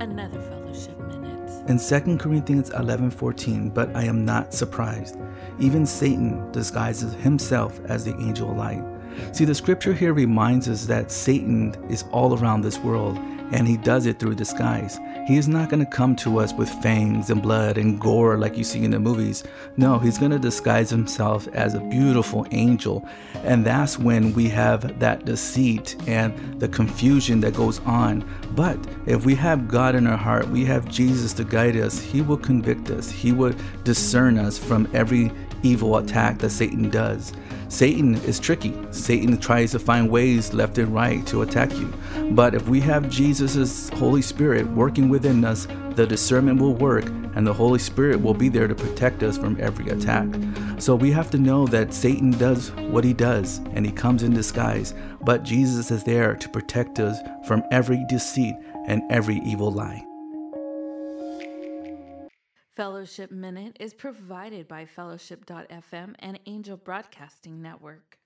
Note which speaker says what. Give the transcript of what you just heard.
Speaker 1: another fellowship minute.
Speaker 2: In 2 Corinthians 11:14, but I am not surprised. Even Satan disguises himself as the angel of light. See, the scripture here reminds us that Satan is all around this world and he does it through disguise. He is not going to come to us with fangs and blood and gore like you see in the movies. No, he's going to disguise himself as a beautiful angel. And that's when we have that deceit and the confusion that goes on. But if we have God in our heart, we have Jesus to guide us, he will convict us, he will discern us from every evil attack that Satan does. Satan is tricky. Satan tries to find ways left and right to attack you. But if we have Jesus' Holy Spirit working within us, the discernment will work and the Holy Spirit will be there to protect us from every attack. So we have to know that Satan does what he does and he comes in disguise, but Jesus is there to protect us from every deceit and every evil lie.
Speaker 1: Fellowship Minute is provided by Fellowship.fm and Angel Broadcasting Network.